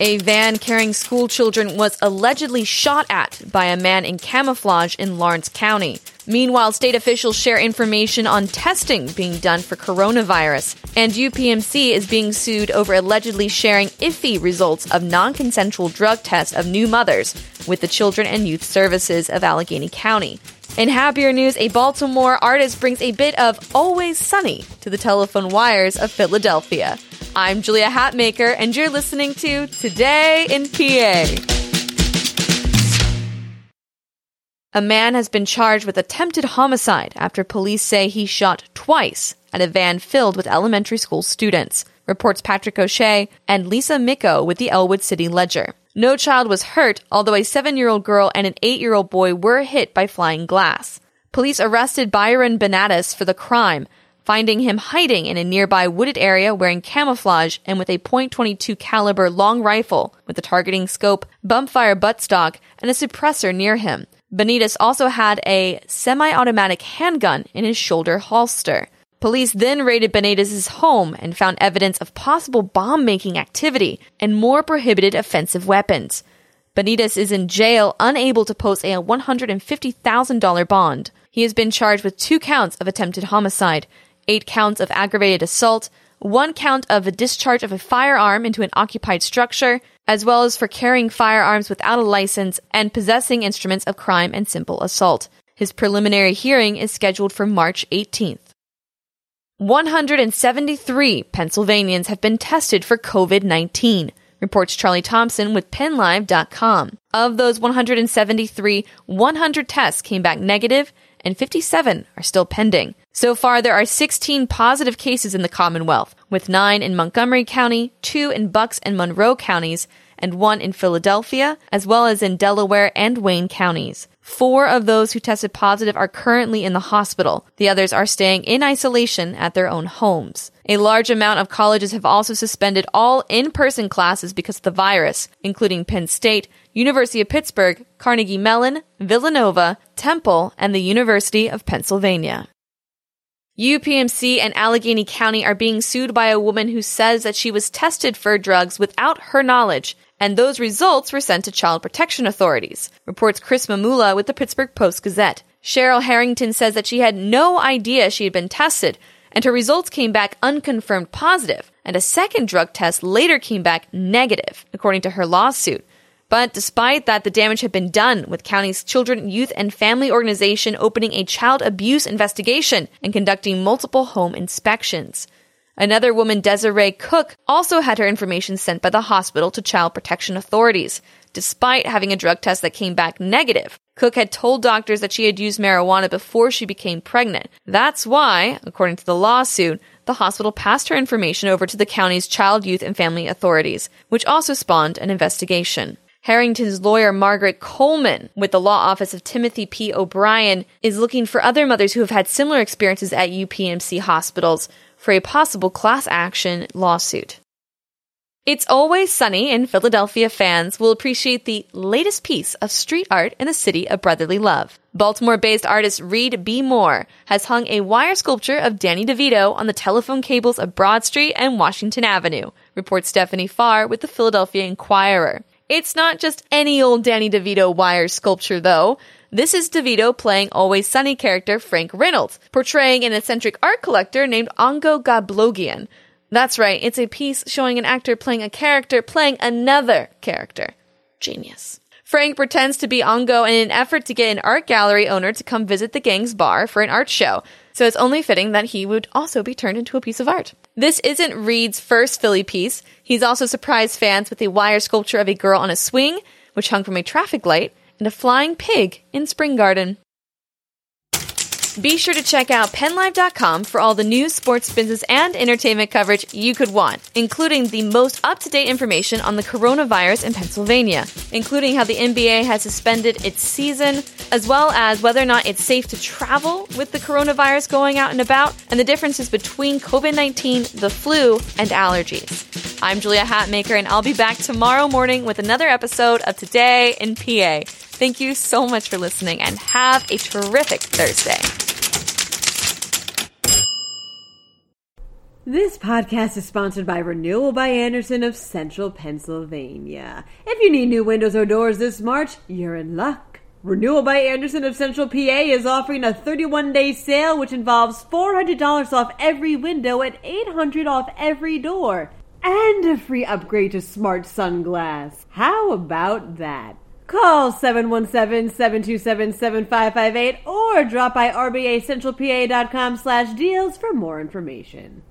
A van carrying school children was allegedly shot at by a man in camouflage in Lawrence County. Meanwhile, state officials share information on testing being done for coronavirus, and UPMC is being sued over allegedly sharing iffy results of non consensual drug tests of new mothers with the Children and Youth Services of Allegheny County. In happier news, a Baltimore artist brings a bit of always sunny to the telephone wires of Philadelphia. I'm Julia Hatmaker, and you're listening to Today in PA. A man has been charged with attempted homicide after police say he shot twice at a van filled with elementary school students, reports Patrick O'Shea and Lisa Micco with the Ellwood City Ledger. No child was hurt, although a seven year old girl and an eight year old boy were hit by flying glass. Police arrested Byron Benitez for the crime, finding him hiding in a nearby wooded area wearing camouflage and with a .22 caliber long rifle with a targeting scope, bumpfire buttstock, and a suppressor near him. Benitez also had a semi-automatic handgun in his shoulder holster. Police then raided Benitez's home and found evidence of possible bomb-making activity and more prohibited offensive weapons. Benitez is in jail, unable to post a $150,000 bond. He has been charged with two counts of attempted homicide eight counts of aggravated assault, one count of a discharge of a firearm into an occupied structure, as well as for carrying firearms without a license and possessing instruments of crime and simple assault. His preliminary hearing is scheduled for March 18th. 173 Pennsylvanians have been tested for COVID 19, reports Charlie Thompson with PennLive.com. Of those 173, 100 tests came back negative and 57 are still pending. So far, there are 16 positive cases in the Commonwealth, with nine in Montgomery County, two in Bucks and Monroe counties, and one in Philadelphia, as well as in Delaware and Wayne counties. Four of those who tested positive are currently in the hospital. The others are staying in isolation at their own homes. A large amount of colleges have also suspended all in-person classes because of the virus, including Penn State, University of Pittsburgh, Carnegie Mellon, Villanova, Temple, and the University of Pennsylvania. UPMC and Allegheny County are being sued by a woman who says that she was tested for drugs without her knowledge, and those results were sent to child protection authorities, reports Chris Mamula with the Pittsburgh Post Gazette. Cheryl Harrington says that she had no idea she had been tested, and her results came back unconfirmed positive, and a second drug test later came back negative, according to her lawsuit. But despite that, the damage had been done, with county's Children, Youth, and Family Organization opening a child abuse investigation and conducting multiple home inspections. Another woman, Desiree Cook, also had her information sent by the hospital to child protection authorities, despite having a drug test that came back negative. Cook had told doctors that she had used marijuana before she became pregnant. That's why, according to the lawsuit, the hospital passed her information over to the county's Child, Youth, and Family authorities, which also spawned an investigation. Harrington's lawyer, Margaret Coleman, with the law office of Timothy P. O'Brien, is looking for other mothers who have had similar experiences at UPMC hospitals for a possible class action lawsuit. It's always sunny, and Philadelphia fans will appreciate the latest piece of street art in the city of brotherly love. Baltimore based artist Reed Bmore has hung a wire sculpture of Danny DeVito on the telephone cables of Broad Street and Washington Avenue, reports Stephanie Farr with the Philadelphia Inquirer. It's not just any old Danny DeVito wire sculpture, though. This is DeVito playing Always Sunny character Frank Reynolds, portraying an eccentric art collector named Ongo Gablogian. That's right, it's a piece showing an actor playing a character playing another character. Genius. Frank pretends to be Ongo in an effort to get an art gallery owner to come visit the gang's bar for an art show, so it's only fitting that he would also be turned into a piece of art. This isn't Reed's first Philly piece. He's also surprised fans with a wire sculpture of a girl on a swing, which hung from a traffic light, and a flying pig in Spring Garden. Be sure to check out PennLive.com for all the news, sports, business, and entertainment coverage you could want, including the most up to date information on the coronavirus in Pennsylvania, including how the NBA has suspended its season, as well as whether or not it's safe to travel with the coronavirus going out and about, and the differences between COVID 19, the flu, and allergies. I'm Julia Hatmaker, and I'll be back tomorrow morning with another episode of Today in PA. Thank you so much for listening, and have a terrific Thursday. This podcast is sponsored by Renewal by Andersen of Central Pennsylvania. If you need new windows or doors this March, you're in luck. Renewal by Andersen of Central PA is offering a 31 day sale which involves $400 off every window and $800 off every door, and a free upgrade to smart sunglass. How about that? Call 717-727-7558 or drop by rbacentralpa.com slash deals for more information.